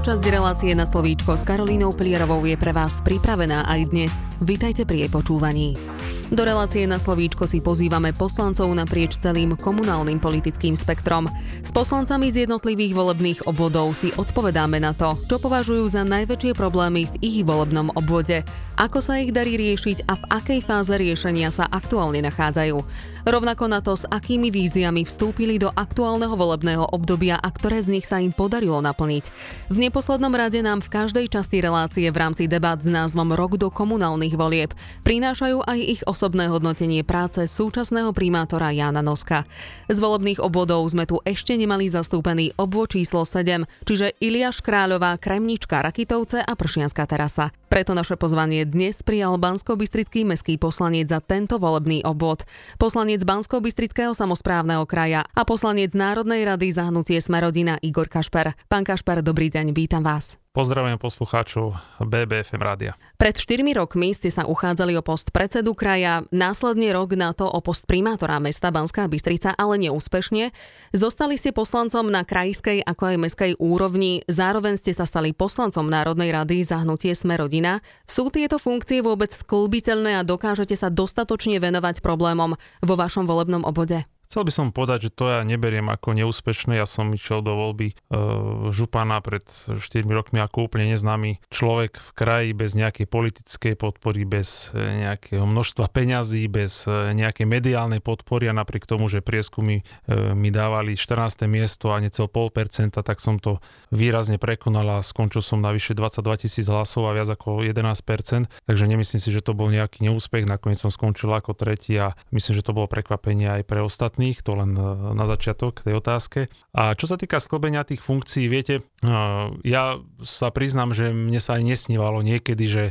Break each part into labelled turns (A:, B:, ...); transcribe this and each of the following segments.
A: časť relácie na slovíčko s Karolínou Plierovou je pre vás pripravená aj dnes. Vítajte pri jej počúvaní. Do relácie na slovíčko si pozývame poslancov naprieč celým komunálnym politickým spektrom. S poslancami z jednotlivých volebných obvodov si odpovedáme na to, čo považujú za najväčšie problémy v ich volebnom obvode, ako sa ich darí riešiť a v akej fáze riešenia sa aktuálne nachádzajú. Rovnako na to, s akými víziami vstúpili do aktuálneho volebného obdobia a ktoré z nich sa im podarilo naplniť. V neposlednom rade nám v každej časti relácie v rámci debat s názvom Rok do komunálnych volieb prinášajú aj ich osobné hodnotenie práce súčasného primátora Jana Noska. Z volebných obvodov sme tu ešte nemali zastúpený obvod číslo 7, čiže Iliáš Kráľová, Kremnička, Rakitovce a Pršianská terasa. Preto naše pozvanie dnes prijal Bansko-Bystrický meský poslanec za tento volebný obvod. Poslanec Bansko-Bystrického samozprávneho kraja a poslanec Národnej rady za hnutie Smerodina Igor Kašper. Pán Kašper, dobrý deň, vítam vás.
B: Pozdravujem poslucháčov BBFM rádia.
A: Pred 4 rokmi ste sa uchádzali o post predsedu kraja, následne rok na to o post primátora mesta Banská Bystrica, ale neúspešne. Zostali ste poslancom na krajskej ako aj meskej úrovni, zároveň ste sa stali poslancom Národnej rady za hnutie Sme rodina. Sú tieto funkcie vôbec sklbiteľné a dokážete sa dostatočne venovať problémom vo vašom volebnom obode?
B: Chcel by som povedať, že to ja neberiem ako neúspešné. Ja som išiel do voľby e, župana pred 4 rokmi ako úplne neznámy človek v kraji bez nejakej politickej podpory, bez e, nejakého množstva peňazí, bez e, nejakej mediálnej podpory a napriek tomu, že prieskumy e, mi dávali 14. miesto a necel pol percenta, tak som to výrazne prekonal a skončil som na vyše 22 tisíc hlasov a viac ako 11%. Takže nemyslím si, že to bol nejaký neúspech. Nakoniec som skončil ako tretí a myslím, že to bolo prekvapenie aj pre ostatní ostatných, to len e, na začiatok tej otázke. A čo sa týka sklbenia tých funkcií, viete, ja sa priznám, že mne sa aj nesnívalo niekedy, že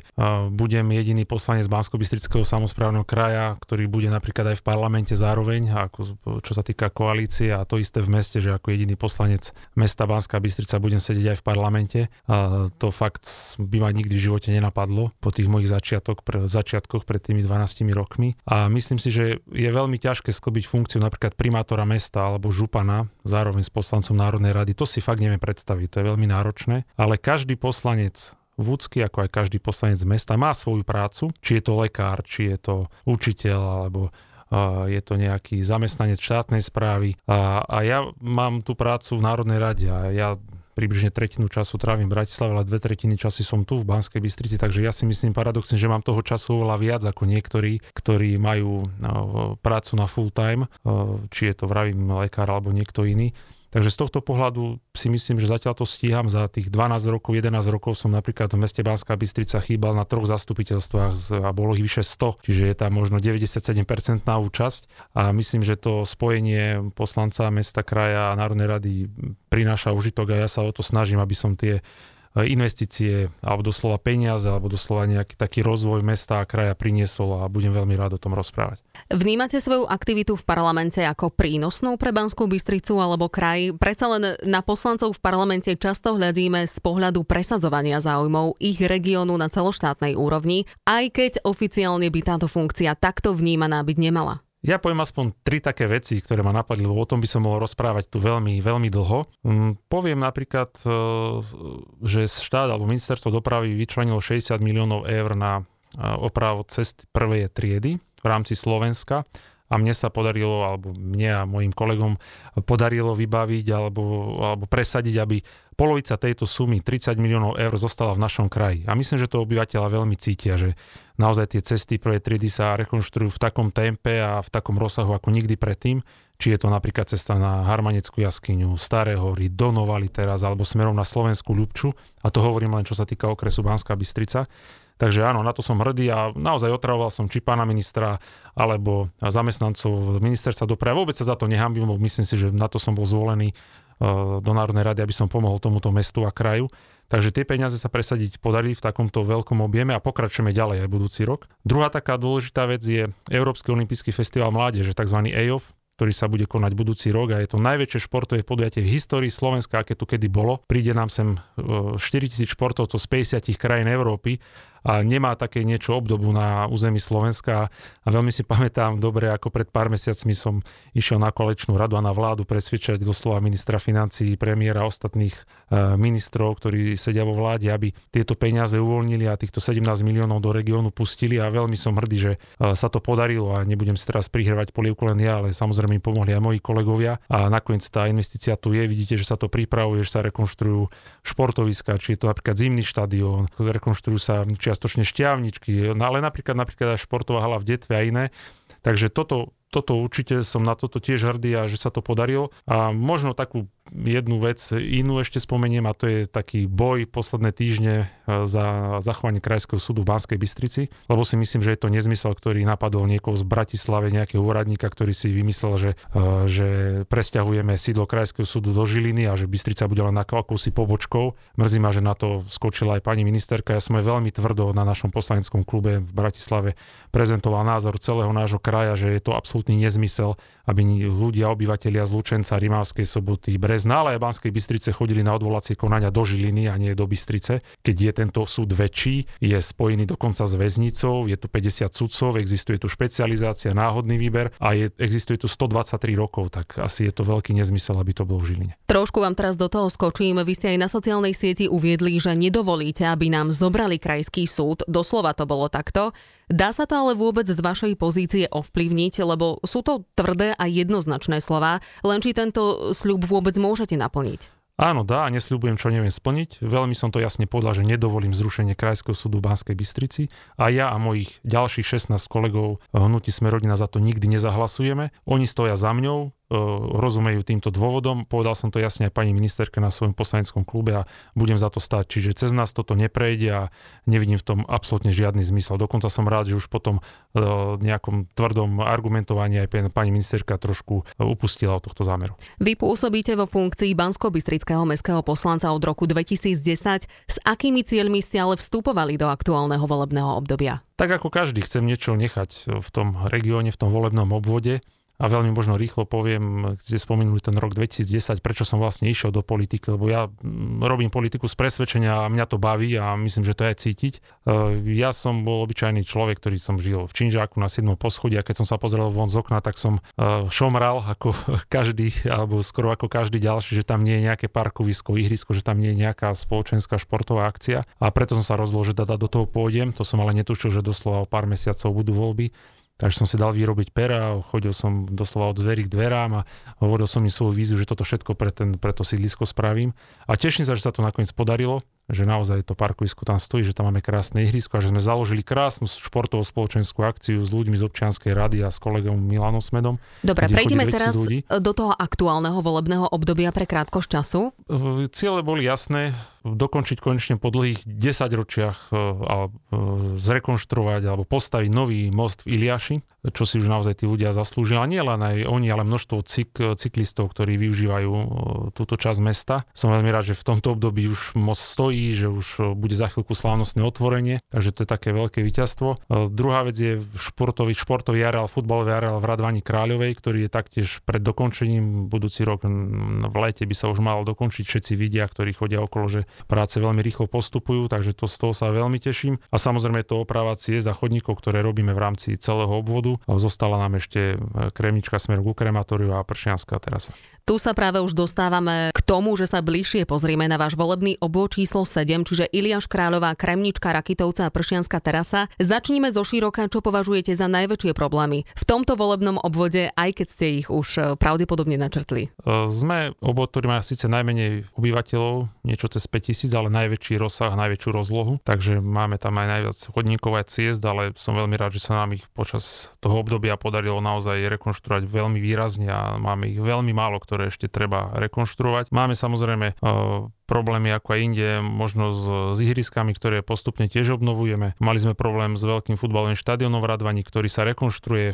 B: budem jediný poslanec bansko samozprávneho kraja, ktorý bude napríklad aj v parlamente zároveň, ako, čo sa týka koalície a to isté v meste, že ako jediný poslanec mesta Banská Bystrica budem sedieť aj v parlamente. A to fakt by ma nikdy v živote nenapadlo po tých mojich začiatok, pre, začiatkoch pred tými 12 rokmi. A myslím si, že je veľmi ťažké sklbiť funkciu napríklad primátora mesta alebo župana, zároveň s poslancom Národnej rady, to si fakt neviem predstaviť, to je veľmi náročné, ale každý poslanec Vúcky, ako aj každý poslanec mesta, má svoju prácu, či je to lekár, či je to učiteľ, alebo je to nejaký zamestnanec štátnej správy. A, a ja mám tú prácu v Národnej rade a ja približne tretinu času trávim v Bratislave, ale dve tretiny časy som tu v Banskej Bystrici, takže ja si myslím paradoxne, že mám toho času oveľa viac ako niektorí, ktorí majú no, prácu na full time, či je to vravím lekár alebo niekto iný. Takže z tohto pohľadu si myslím, že zatiaľ to stíham. Za tých 12 rokov, 11 rokov som napríklad v meste Banská Bystrica chýbal na troch zastupiteľstvách a bolo ich vyše 100, čiže je tam možno 97% účasť a myslím, že to spojenie poslanca mesta, kraja a Národnej rady prináša užitok a ja sa o to snažím, aby som tie investície alebo doslova peniaze alebo doslova nejaký taký rozvoj mesta a kraja priniesol a budem veľmi rád o tom rozprávať.
A: Vnímate svoju aktivitu v parlamente ako prínosnú pre Banskú Bystricu alebo kraj? Predsa len na poslancov v parlamente často hľadíme z pohľadu presadzovania záujmov ich regiónu na celoštátnej úrovni, aj keď oficiálne by táto funkcia takto vnímaná byť nemala.
B: Ja poviem aspoň tri také veci, ktoré ma napadli, lebo o tom by som mohol rozprávať tu veľmi, veľmi dlho. Mm, poviem napríklad, e, že štát alebo ministerstvo dopravy vyčlenilo 60 miliónov eur na e, opravu cest prvej triedy v rámci Slovenska a mne sa podarilo, alebo mne a mojim kolegom podarilo vybaviť alebo, alebo presadiť, aby polovica tejto sumy, 30 miliónov eur, zostala v našom kraji. A myslím, že to obyvateľa veľmi cítia, že naozaj tie cesty prvej triedy sa rekonštruujú v takom tempe a v takom rozsahu ako nikdy predtým. Či je to napríklad cesta na Harmaneckú jaskyňu, Staré hory, do Novali teraz, alebo smerom na Slovenskú Ľubču. A to hovorím len, čo sa týka okresu Banská Bystrica. Takže áno, na to som hrdý a naozaj otravoval som či pána ministra alebo zamestnancov ministerstva dopravy. Vôbec sa za to nehambím, lebo myslím si, že na to som bol zvolený e, do Národnej rady, aby som pomohol tomuto mestu a kraju. Takže tie peniaze sa presadiť podarí v takomto veľkom objeme a pokračujeme ďalej aj budúci rok. Druhá taká dôležitá vec je Európsky olimpijský festival mládeže, tzv. EOF, ktorý sa bude konať budúci rok a je to najväčšie športové podujatie v histórii Slovenska, aké tu kedy bolo. Príde nám sem 4000 e, športovcov z 50 krajín Európy a nemá také niečo obdobu na území Slovenska. A veľmi si pamätám dobre, ako pred pár mesiacmi som išiel na koaličnú radu a na vládu presvedčať doslova ministra financí, premiéra ostatných e, ministrov, ktorí sedia vo vláde, aby tieto peniaze uvoľnili a týchto 17 miliónov do regiónu pustili. A veľmi som hrdý, že e, sa to podarilo a nebudem si teraz prihrávať polievku len ja, ale samozrejme mi pomohli aj moji kolegovia. A nakoniec tá investícia tu je, vidíte, že sa to pripravuje, že sa rekonštruujú športoviska, či je to napríklad zimný štadión, rekonštruujú sa čiastočne šťavničky, ale napríklad, napríklad aj športová hala v Detve a iné. Takže toto, toto určite som na toto tiež hrdý a že sa to podarilo. A možno takú jednu vec inú ešte spomeniem a to je taký boj posledné týždne e, za zachovanie Krajského súdu v Banskej Bystrici, lebo si myslím, že je to nezmysel, ktorý napadol niekoho z Bratislave, nejakého úradníka, ktorý si vymyslel, že, e, že presťahujeme sídlo Krajského súdu do Žiliny a že Bystrica bude len akousi pobočkou. Mrzí ma, že na to skočila aj pani ministerka. Ja som aj veľmi tvrdo na našom poslaneckom klube v Bratislave prezentoval názor celého nášho kraja, že je to absolútny nezmysel, aby ľudia, obyvateľia z Lučenca, Rimavskej soboty, Brezna, ale aj Banskej Bystrice chodili na odvolacie konania do Žiliny a nie do Bystrice. Keď je tento súd väčší, je spojený dokonca s väznicou, je tu 50 sudcov, existuje tu špecializácia, náhodný výber a je, existuje tu 123 rokov, tak asi je to veľký nezmysel, aby to bolo v Žiline.
A: Trošku vám teraz do toho skočím. Vy ste aj na sociálnej sieti uviedli, že nedovolíte, aby nám zobrali krajský súd. Doslova to bolo takto. Dá sa to ale vôbec z vašej pozície ovplyvniť, lebo sú to tvrdé a jednoznačné slova, len či tento sľub vôbec môžete naplniť?
B: Áno, dá nesľubujem, čo neviem splniť. Veľmi som to jasne povedal, že nedovolím zrušenie Krajského súdu v Banskej Bystrici a ja a mojich ďalších 16 kolegov hnutí sme rodina za to nikdy nezahlasujeme. Oni stoja za mňou, rozumejú týmto dôvodom. Povedal som to jasne aj pani ministerke na svojom poslaneckom klube a budem za to stať. Čiže cez nás toto neprejde a nevidím v tom absolútne žiadny zmysel. Dokonca som rád, že už potom e, nejakom tvrdom argumentovaní aj pani ministerka trošku upustila od tohto zámeru.
A: Vy pôsobíte vo funkcii Bansko-Bystrického mestského poslanca od roku 2010. S akými cieľmi ste ale vstupovali do aktuálneho volebného obdobia?
B: Tak ako každý chcem niečo nechať v tom regióne, v tom volebnom obvode a veľmi možno rýchlo poviem, ste spomenuli ten rok 2010, prečo som vlastne išiel do politiky, lebo ja mm, robím politiku z presvedčenia a mňa to baví a myslím, že to je cítiť. E, ja som bol obyčajný človek, ktorý som žil v Činžáku na 7. poschodí a keď som sa pozrel von z okna, tak som e, šomral ako každý, alebo skoro ako každý ďalší, že tam nie je nejaké parkovisko, ihrisko, že tam nie je nejaká spoločenská športová akcia a preto som sa rozhodol, že teda do toho pôjdem. To som ale netušil, že doslova o pár mesiacov budú voľby. Takže som si dal vyrobiť pera, chodil som doslova od dverí k dverám a hovoril som im svoju víziu, že toto všetko pre, ten, pre to sídlisko spravím. A teším sa, že sa to nakoniec podarilo že naozaj to parkovisko tam stojí, že tam máme krásne ihrisko a že sme založili krásnu športovú spoločenskú akciu s ľuďmi z občianskej rady a s kolegom Milanom Smedom.
A: Dobre, prejdeme teraz ľudí. do toho aktuálneho volebného obdobia pre krátko času.
B: Ciele boli jasné, dokončiť konečne po dlhých 10 ročiach e, a e, zrekonštruovať alebo postaviť nový most v Iliaši, čo si už naozaj tí ľudia zaslúžili. A nie len aj oni, ale množstvo cyk, cyklistov, ktorí využívajú e, túto časť mesta. Som veľmi rád, že v tomto období už most stojí že už e, bude za chvíľku slávnostné otvorenie, takže to je také veľké víťazstvo. E, druhá vec je športový, športový areál, futbalový areál v Radvani Kráľovej, ktorý je taktiež pred dokončením. Budúci rok v lete by sa už mal dokončiť. Všetci vidia, ktorí chodia okolo, že práce veľmi rýchlo postupujú, takže to z toho sa veľmi teším. A samozrejme je to oprava ciest a chodníkov, ktoré robíme v rámci celého obvodu. Zostala nám ešte e, kremnička smerom ku krematóriu a pršianská terasa.
A: Tu sa práve už dostávame k tomu, že sa bližšie pozrieme na váš volebný obvod číslo 7, čiže Iliáš Kráľová, Kremnička, Rakitovca a Pršianská terasa. Začníme zo široka, čo považujete za najväčšie problémy v tomto volebnom obvode, aj keď ste ich už e, pravdepodobne načrtli.
B: E, sme obvod, ktorý má síce najmenej obyvateľov, niečo cez 5000, ale najväčší rozsah, najväčšiu rozlohu, takže máme tam aj najviac chodníkov a ciest, ale som veľmi rád, že sa nám ich počas toho obdobia podarilo naozaj rekonštruovať veľmi výrazne a máme ich veľmi málo, ktoré ešte treba rekonštruovať. Máme samozrejme problémy ako aj inde, možno s, s ihriskami, ktoré postupne tiež obnovujeme. Mali sme problém s veľkým futbalovým štadiónom v Radvani, ktorý sa rekonštruuje,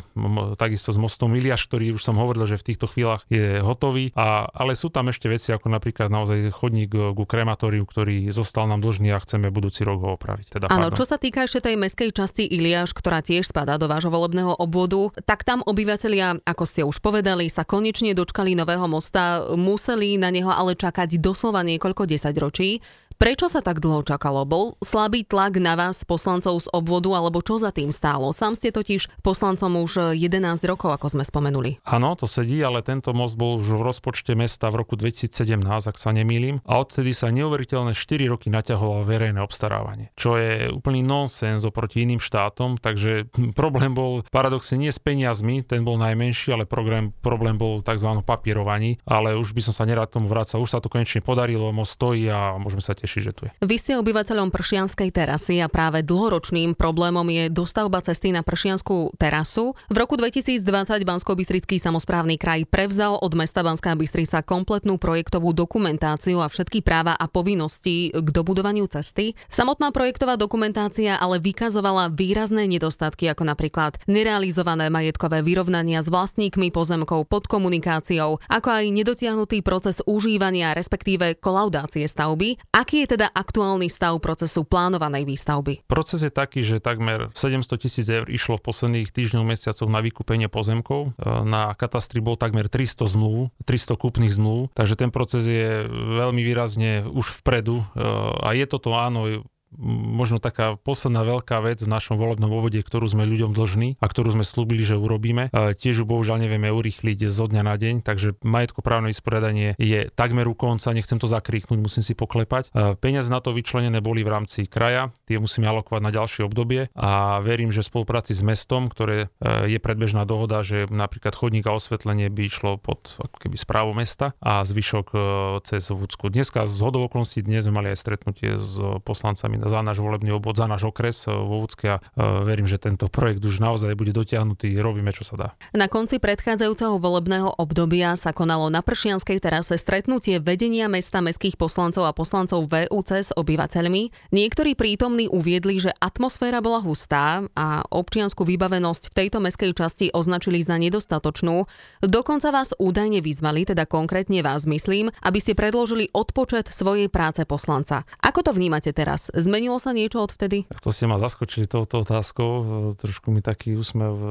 B: takisto s mostom Iliaš, ktorý už som hovoril, že v týchto chvíľach je hotový. A, ale sú tam ešte veci ako napríklad naozaj chodník ku krematóriu, ktorý zostal nám dlžný a chceme budúci rok ho opraviť.
A: Teda, Áno, čo sa týka ešte tej meskej časti Iliaš, ktorá tiež spadá do vášho volebného obvodu, tak tam obyvateľia, ako ste už povedali, sa konečne dočkali nového mosta, museli na neho ale čakať doslova niekoľko 10 ročí. Prečo sa tak dlho čakalo? Bol slabý tlak na vás, poslancov z obvodu, alebo čo za tým stálo? Sám ste totiž poslancom už 11 rokov, ako sme spomenuli.
B: Áno, to sedí, ale tento most bol už v rozpočte mesta v roku 2017, ak sa nemýlim. A odtedy sa neuveriteľné 4 roky naťahovalo verejné obstarávanie, čo je úplný nonsens oproti iným štátom, takže problém bol paradoxne nie s peniazmi, ten bol najmenší, ale problém, problém bol tzv. papierovaní, ale už by som sa nerád tomu vrácal. Už sa to konečne podarilo, most stojí a môžeme sa teší, že tu je.
A: Vy ste obyvateľom Pršianskej terasy a práve dlhoročným problémom je dostavba cesty na Pršianskú terasu. V roku 2020 Bansko-Bystrický samozprávny kraj prevzal od mesta Banská Bystrica kompletnú projektovú dokumentáciu a všetky práva a povinnosti k dobudovaniu cesty. Samotná projektová dokumentácia ale vykazovala výrazné nedostatky, ako napríklad nerealizované majetkové vyrovnania s vlastníkmi pozemkov pod komunikáciou, ako aj nedotiahnutý proces užívania, respektíve kolaudácie stavby. Aký Aký je teda aktuálny stav procesu plánovanej výstavby?
B: Proces je taký, že takmer 700 tisíc eur išlo v posledných týždňoch, mesiacoch na vykúpenie pozemkov. E, na katastri bol takmer 300 zmluv, 300 kúpnych zmluv, takže ten proces je veľmi výrazne už vpredu e, a je toto áno, možno taká posledná veľká vec v našom volebnom obvode, ktorú sme ľuďom dlžní a ktorú sme slúbili, že urobíme. Tiež ju bohužiaľ nevieme urýchliť zo dňa na deň, takže majetkoprávne vysporiadanie je takmer u konca, nechcem to zakriknúť, musím si poklepať. Peniaze na to vyčlenené boli v rámci kraja, tie musíme alokovať na ďalšie obdobie a verím, že v spolupráci s mestom, ktoré e, je predbežná dohoda, že napríklad chodník a osvetlenie by išlo pod keby správu mesta a zvyšok e, cez Vúcku. Dneska z hodov dnes sme mali aj stretnutie s poslancami za náš volebný obvod, za náš okres eh, vo Vúcke a eh, verím, že tento projekt už naozaj bude dotiahnutý, robíme čo sa dá.
A: Na konci predchádzajúceho volebného obdobia sa konalo na Pršianskej terase stretnutie vedenia mesta mestských poslancov a poslancov VUC s obyvateľmi. Niektorí prítomní uviedli, že atmosféra bola hustá a občiansku vybavenosť v tejto meskej časti označili za nedostatočnú. Dokonca vás údajne vyzvali, teda konkrétne vás myslím, aby ste predložili odpočet svojej práce poslanca. Ako to vnímate teraz? Zmenilo sa niečo odvtedy?
B: To ste ma zaskočili touto otázkou. Trošku mi taký úsmev e,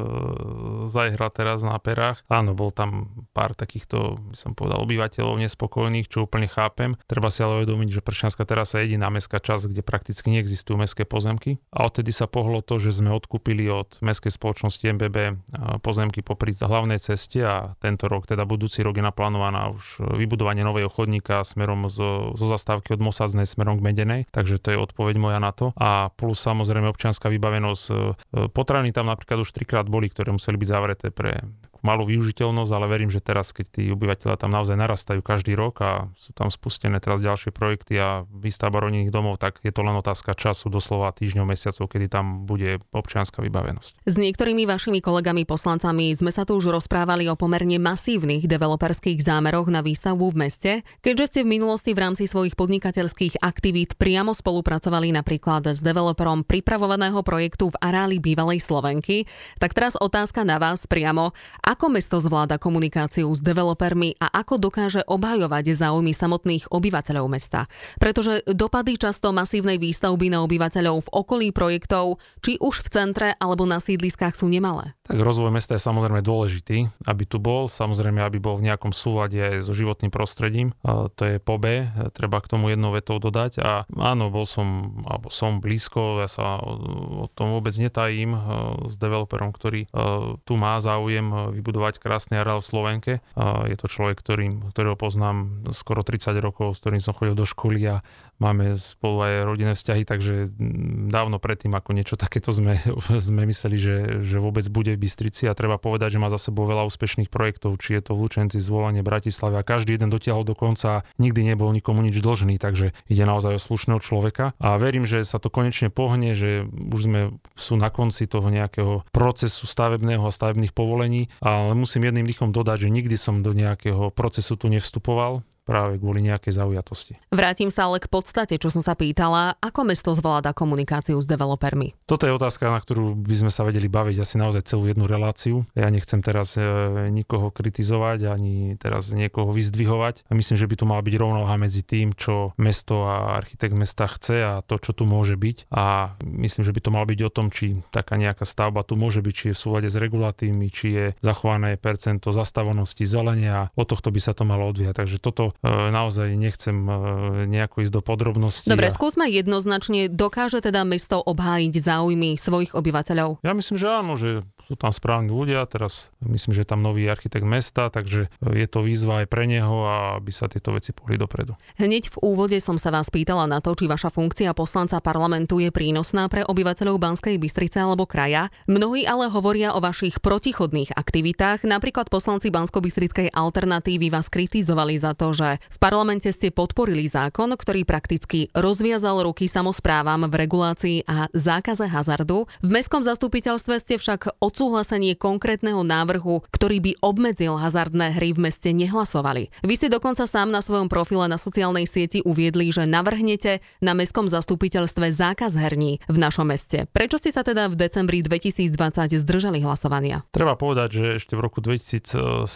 B: zahral teraz na perách. Áno, bol tam pár takýchto, by som povedal, obyvateľov nespokojných, čo úplne chápem. Treba si ale uvedomiť, že Pršianska terasa je jediná mestská časť, kde prakticky neexistujú mestské pozemky. A odtedy sa pohlo to, že sme odkúpili od mestskej spoločnosti MBB e, pozemky popri hlavnej ceste a tento rok, teda budúci rok je naplánovaná už vybudovanie nového chodníka smerom zo, zo zastávky od Mosadznej smerom k Medenej. Takže to je odpoveď odpoveď moja na to. A plus samozrejme občianská vybavenosť. E, potraviny tam napríklad už trikrát boli, ktoré museli byť zavreté pre malú využiteľnosť, ale verím, že teraz, keď tí obyvateľia tam naozaj narastajú každý rok a sú tam spustené teraz ďalšie projekty a výstavba rodinných domov, tak je to len otázka času, doslova týždňov, mesiacov, kedy tam bude občianská vybavenosť.
A: S niektorými vašimi kolegami poslancami sme sa tu už rozprávali o pomerne masívnych developerských zámeroch na výstavbu v meste, keďže ste v minulosti v rámci svojich podnikateľských aktivít priamo spolupracovali napríklad s developerom pripravovaného projektu v areáli bývalej Slovenky. Tak teraz otázka na vás priamo. Ako mesto zvláda komunikáciu s developermi a ako dokáže obhajovať záujmy samotných obyvateľov mesta? Pretože dopady často masívnej výstavby na obyvateľov v okolí projektov, či už v centre alebo na sídliskách sú nemalé.
B: Tak rozvoj mesta je samozrejme dôležitý, aby tu bol, samozrejme, aby bol v nejakom súlade aj so životným prostredím. To je po B, treba k tomu jednou vetou dodať. A áno, bol som, alebo som blízko, ja sa o tom vôbec netajím s developerom, ktorý tu má záujem vybudovať krásny areál v Slovenke. Je to človek, ktorým, ktorého poznám skoro 30 rokov, s ktorým som chodil do školy a máme spolu aj rodinné vzťahy, takže dávno predtým, ako niečo takéto sme, sme mysleli, že, že vôbec bude v Bystrici a treba povedať, že má za sebou veľa úspešných projektov, či je to v Lučenci, zvolenie Bratislave a každý jeden dotiahol do konca, nikdy nebol nikomu nič dlžný, takže ide naozaj o slušného človeka. A verím, že sa to konečne pohne, že už sme sú na konci toho nejakého procesu stavebného a stavebných povolení ale musím jedným dýchom dodať, že nikdy som do nejakého procesu tu nevstupoval práve kvôli nejakej zaujatosti.
A: Vrátim sa ale k podstate, čo som sa pýtala, ako mesto zvláda komunikáciu s developermi.
B: Toto je otázka, na ktorú by sme sa vedeli baviť asi naozaj celú jednu reláciu. Ja nechcem teraz e, nikoho kritizovať ani teraz niekoho vyzdvihovať. A myslím, že by tu mala byť rovnováha medzi tým, čo mesto a architekt mesta chce a to, čo tu môže byť. A myslím, že by to malo byť o tom, či taká nejaká stavba tu môže byť, či je v súlade s regulatívmi, či je zachované percento zastavonosti zelenia. O tohto by sa to malo odvíjať. Takže toto naozaj nechcem nejako ísť do podrobností.
A: Dobre, a... skúsme jednoznačne, dokáže teda mesto obhájiť záujmy svojich obyvateľov?
B: Ja myslím, že áno, že sú tam správni ľudia, teraz myslím, že je tam nový architekt mesta, takže je to výzva aj pre neho, aby sa tieto veci pohli dopredu.
A: Hneď v úvode som sa vás pýtala na to, či vaša funkcia poslanca parlamentu je prínosná pre obyvateľov Banskej Bystrice alebo kraja. Mnohí ale hovoria o vašich protichodných aktivitách. Napríklad poslanci Bansko-Bystrickej alternatívy vás kritizovali za to, že v parlamente ste podporili zákon, ktorý prakticky rozviazal ruky samozprávam v regulácii a zákaze hazardu. V mestskom zastupiteľstve ste však od odsúhlasenie konkrétneho návrhu, ktorý by obmedzil hazardné hry v meste nehlasovali. Vy ste dokonca sám na svojom profile na sociálnej sieti uviedli, že navrhnete na mestskom zastupiteľstve zákaz herní v našom meste. Prečo ste sa teda v decembri 2020 zdržali hlasovania?
B: Treba povedať, že ešte v roku 2017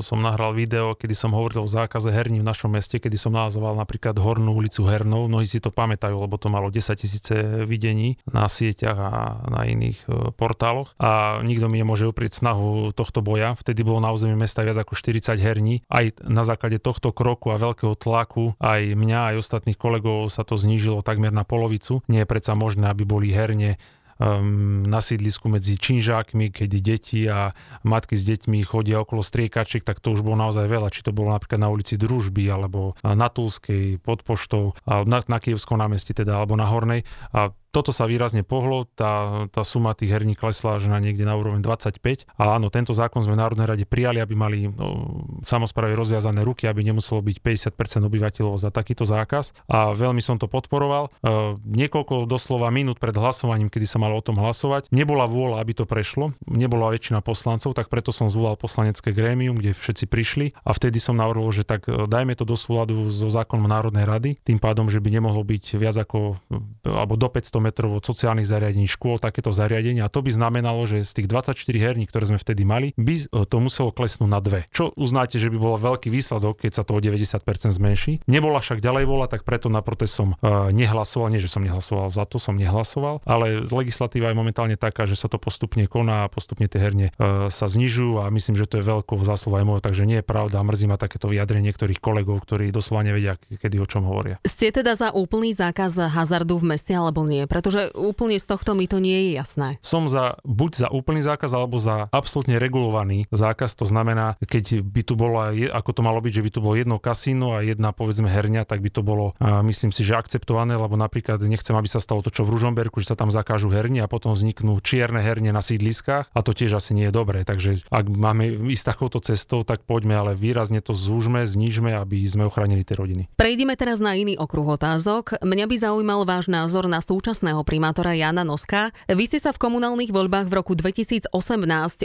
B: som nahral video, kedy som hovoril o zákaze herní v našom meste, kedy som nazval napríklad Hornú ulicu Hernou. Mnohí si to pamätajú, lebo to malo 10 tisíce videní na sieťach a na iných e, portáloch. A nikto mi nemôže uprieť snahu tohto boja. Vtedy bolo na území mesta viac ako 40 herní. Aj na základe tohto kroku a veľkého tlaku aj mňa, aj ostatných kolegov sa to znížilo takmer na polovicu. Nie je predsa možné, aby boli herne um, na sídlisku medzi činžákmi, keď deti a matky s deťmi chodia okolo striekačiek, tak to už bolo naozaj veľa. Či to bolo napríklad na ulici Družby, alebo na Tulskej, pod poštou, na, na Kievskom námestí teda, alebo na Hornej. A toto sa výrazne pohlo, tá, tá suma tých herní klesla až na niekde na úroveň 25. A áno, tento zákon sme v Národnej rade prijali, aby mali no, samozprávy rozviazané ruky, aby nemuselo byť 50% obyvateľov za takýto zákaz. A veľmi som to podporoval. E, niekoľko doslova minút pred hlasovaním, kedy sa malo o tom hlasovať, nebola vôľa, aby to prešlo, nebola väčšina poslancov, tak preto som zvolal poslanecké grémium, kde všetci prišli a vtedy som navrhol, že tak e, dajme to do súladu so zákonom Národnej rady, tým pádom, že by nemohlo byť viac ako alebo do 500 metrov od sociálnych zariadení, škôl, takéto zariadenia. A to by znamenalo, že z tých 24 herní, ktoré sme vtedy mali, by e, to muselo klesnúť na dve. Čo uznáte, že by bol veľký výsledok, keď sa to o 90% zmenší. Nebola však ďalej vola, tak preto na protest som uh, nehlasoval. Nie, že som nehlasoval za to, som nehlasoval, ale legislatíva je momentálne taká, že sa to postupne koná a postupne tie herne uh, sa znižujú a myslím, že to je veľkou zásluhou aj môj, takže nie je pravda. Mrzí ma takéto vyjadrenie niektorých kolegov, ktorí doslova nevedia, kedy o čom hovoria.
A: Ste teda za úplný zákaz hazardu v meste alebo nie? Pretože úplne z tohto mi to nie je jasné.
B: Som za, buď za úplný zákaz, alebo za absolútne regulovaný zákaz. To znamená, keď by tu bolo, ako to malo byť, že by tu bolo jedno kasíno a jedna povedzme herňa, tak by to bolo, myslím si, že akceptované, lebo napríklad nechcem, aby sa stalo to, čo v Ružomberku, že sa tam zakážu hernie a potom vzniknú čierne herne na sídliskách a to tiež asi nie je dobré. Takže ak máme ísť takouto cestou, tak poďme, ale výrazne to zúžme, znížme, aby sme ochránili tie rodiny.
A: Prejdeme teraz na iný okruh otázok. Mňa by zaujímal váš názor na súčasť súčasného primátora Jana Noska. Vy ste sa v komunálnych voľbách v roku 2018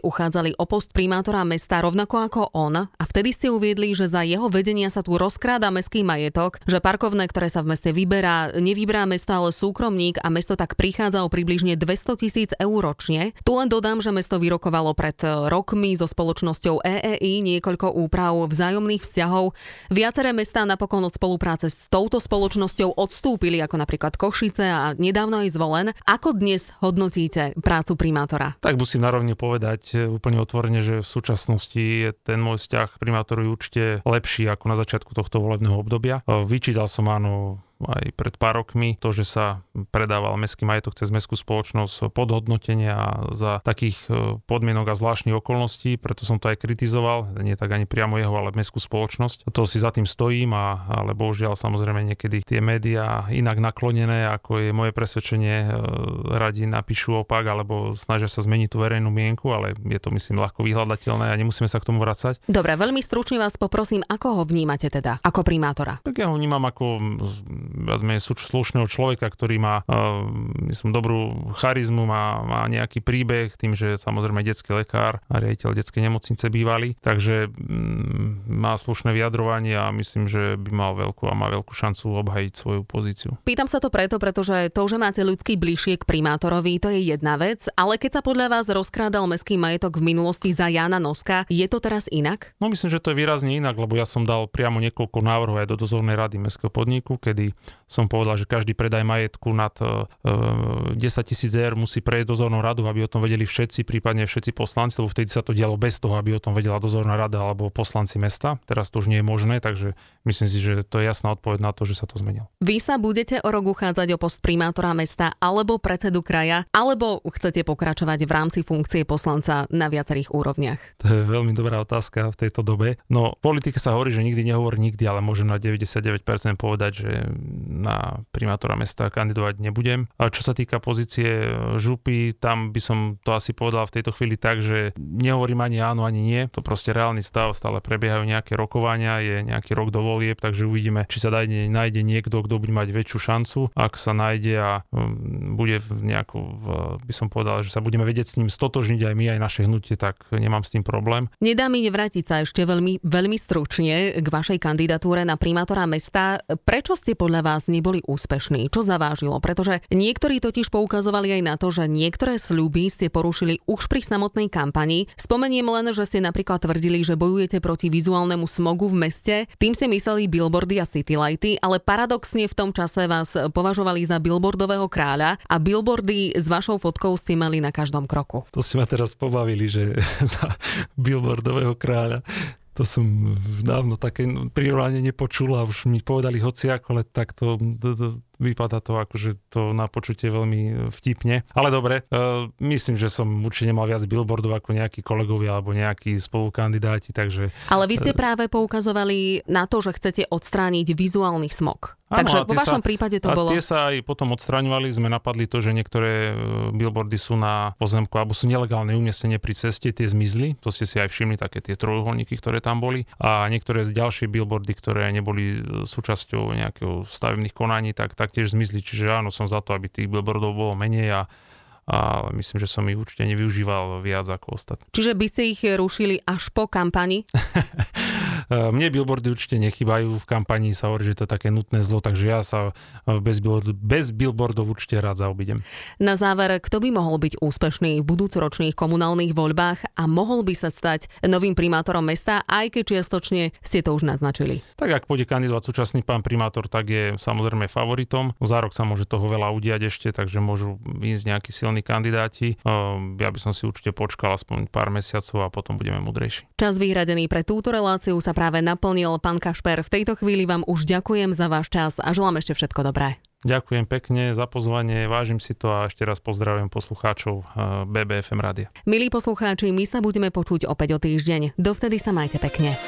A: uchádzali o post primátora mesta rovnako ako on a vtedy ste uviedli, že za jeho vedenia sa tu rozkráda mestský majetok, že parkovné, ktoré sa v meste vyberá, nevyberá mesto, ale súkromník a mesto tak prichádza o približne 200 tisíc eur ročne. Tu len dodám, že mesto vyrokovalo pred rokmi so spoločnosťou EEI niekoľko úprav vzájomných vzťahov. Viaceré mestá napokon od spolupráce s touto spoločnosťou odstúpili, ako napríklad Košice a nedávno nedávno aj zvolen. Ako dnes hodnotíte prácu primátora?
B: Tak musím narovne povedať e, úplne otvorene, že v súčasnosti je ten môj vzťah primátoru určite lepší ako na začiatku tohto volebného obdobia. E, vyčítal som áno aj pred pár rokmi, to, že sa predával mestský majetok cez mestskú spoločnosť podhodnotenia za takých e, podmienok a zvláštnych okolností, preto som to aj kritizoval, nie tak ani priamo jeho, ale mestskú spoločnosť. To si za tým stojím, a, ale bohužiaľ samozrejme niekedy tie médiá inak naklonené, ako je moje presvedčenie, e, radi napíšu opak alebo snažia sa zmeniť tú verejnú mienku, ale je to myslím ľahko vyhľadateľné a nemusíme sa k tomu vracať.
A: Dobre, veľmi stručne vás poprosím, ako ho vnímate teda ako primátora?
B: Tak ja ho vnímam ako vezme slušného človeka, ktorý má, uh, myslím, dobrú charizmu, má, má nejaký príbeh, tým, že samozrejme detský lekár a riaditeľ detskej nemocnice bývali, takže um, má slušné vyjadrovanie a myslím, že by mal veľkú a má veľkú šancu obhajiť svoju pozíciu.
A: Pýtam sa to preto, pretože to, že máte ľudský bližšie k primátorovi, to je jedna vec, ale keď sa podľa vás rozkrádal mestský majetok v minulosti za Jana Noska, je to teraz inak?
B: No myslím, že to je výrazne inak, lebo ja som dal priamo niekoľko návrhov aj do dozornej rady mestského podniku, kedy som povedal, že každý predaj majetku nad 10 tisíc eur musí prejsť dozornou radu, aby o tom vedeli všetci, prípadne všetci poslanci, lebo vtedy sa to dialo bez toho, aby o tom vedela dozorná rada alebo poslanci mesta. Teraz to už nie je možné, takže myslím si, že to je jasná odpoveď na to, že sa to zmenilo.
A: Vy sa budete o rok uchádzať o post primátora mesta alebo predsedu kraja, alebo chcete pokračovať v rámci funkcie poslanca na viacerých úrovniach?
B: To je veľmi dobrá otázka v tejto dobe. No, politike sa hovorí, že nikdy nehovorí nikdy, ale môžem na 99% povedať, že na primátora mesta kandidovať nebudem. A čo sa týka pozície e, župy, tam by som to asi povedal v tejto chvíli tak, že nehovorím ani áno, ani nie. To proste reálny stav, stále prebiehajú nejaké rokovania, je nejaký rok do volieb, takže uvidíme, či sa nájde, nájde niekto, kto bude mať väčšiu šancu. Ak sa nájde a bude nejakú, by som povedal, že sa budeme vedieť s ním stotožniť aj my, aj naše hnutie, tak nemám s tým problém.
A: Nedá mi nevrátiť sa ešte veľmi, veľmi stručne k vašej kandidatúre na primátora mesta. Prečo ste podľa vás neboli úspešní? Čo zavážilo? Pretože niektorí totiž poukazovali aj na to, že niektoré sľuby ste porušili už pri samotnej kampani. Spomeniem len, že ste napríklad tvrdili, že bojujete proti vizuálnemu smogu v meste. Tým ste mysleli billboardy a citylighty, ale paradoxne v tom čase vás považovali za billboardového kráľa a billboardy s vašou fotkou ste mali na každom kroku.
B: To ste ma teraz pobavili, že za billboardového kráľa to som dávno také prirovnanie nepočul a už mi povedali hociako, ale takto vypadá to akože to na počutie veľmi vtipne. Ale dobre, uh, myslím, že som určite nemal viac billboardov ako nejakí kolegovia alebo nejakí spolukandidáti, takže...
A: Ale vy ste uh, práve poukazovali na to, že chcete odstrániť vizuálny smog. Áno, Takže vo vašom
B: sa,
A: prípade to
B: a
A: bolo...
B: tie sa aj potom odstraňovali, sme napadli to, že niektoré e, billboardy sú na pozemku alebo sú nelegálne umiestnenie pri ceste, tie zmizli, to ste si aj všimli, také tie trojuholníky, ktoré tam boli a niektoré z ďalšie billboardy, ktoré neboli súčasťou nejakého stavebných konaní, tak taktiež zmizli. Čiže áno, som za to, aby tých billboardov bolo menej a a myslím, že som ich určite nevyužíval viac ako ostatní.
A: Čiže by ste ich rušili až po kampani?
B: Mne billboardy určite nechybajú, v kampanii sa hovorí, že to je také nutné zlo, takže ja sa bez, billboard, bez billboardov určite rád zaobidem.
A: Na záver, kto by mohol byť úspešný v budúcoročných komunálnych voľbách a mohol by sa stať novým primátorom mesta, aj keď čiastočne ste to už naznačili?
B: Tak ak pôjde kandidovať súčasný pán primátor, tak je samozrejme favoritom. Za rok sa môže toho veľa udiať ešte, takže môžu ísť nejakí silní kandidáti. Ehm, ja by som si určite počkal aspoň pár mesiacov a potom budeme mudrejší.
A: Čas vyhradený pre túto reláciu sa práve naplnil. Pán Kašper, v tejto chvíli vám už ďakujem za váš čas a želám ešte všetko dobré.
B: Ďakujem pekne za pozvanie, vážim si to a ešte raz pozdravujem poslucháčov eh, BBFM rádia.
A: Milí poslucháči, my sa budeme počuť opäť o týždeň. Dovtedy sa majte pekne.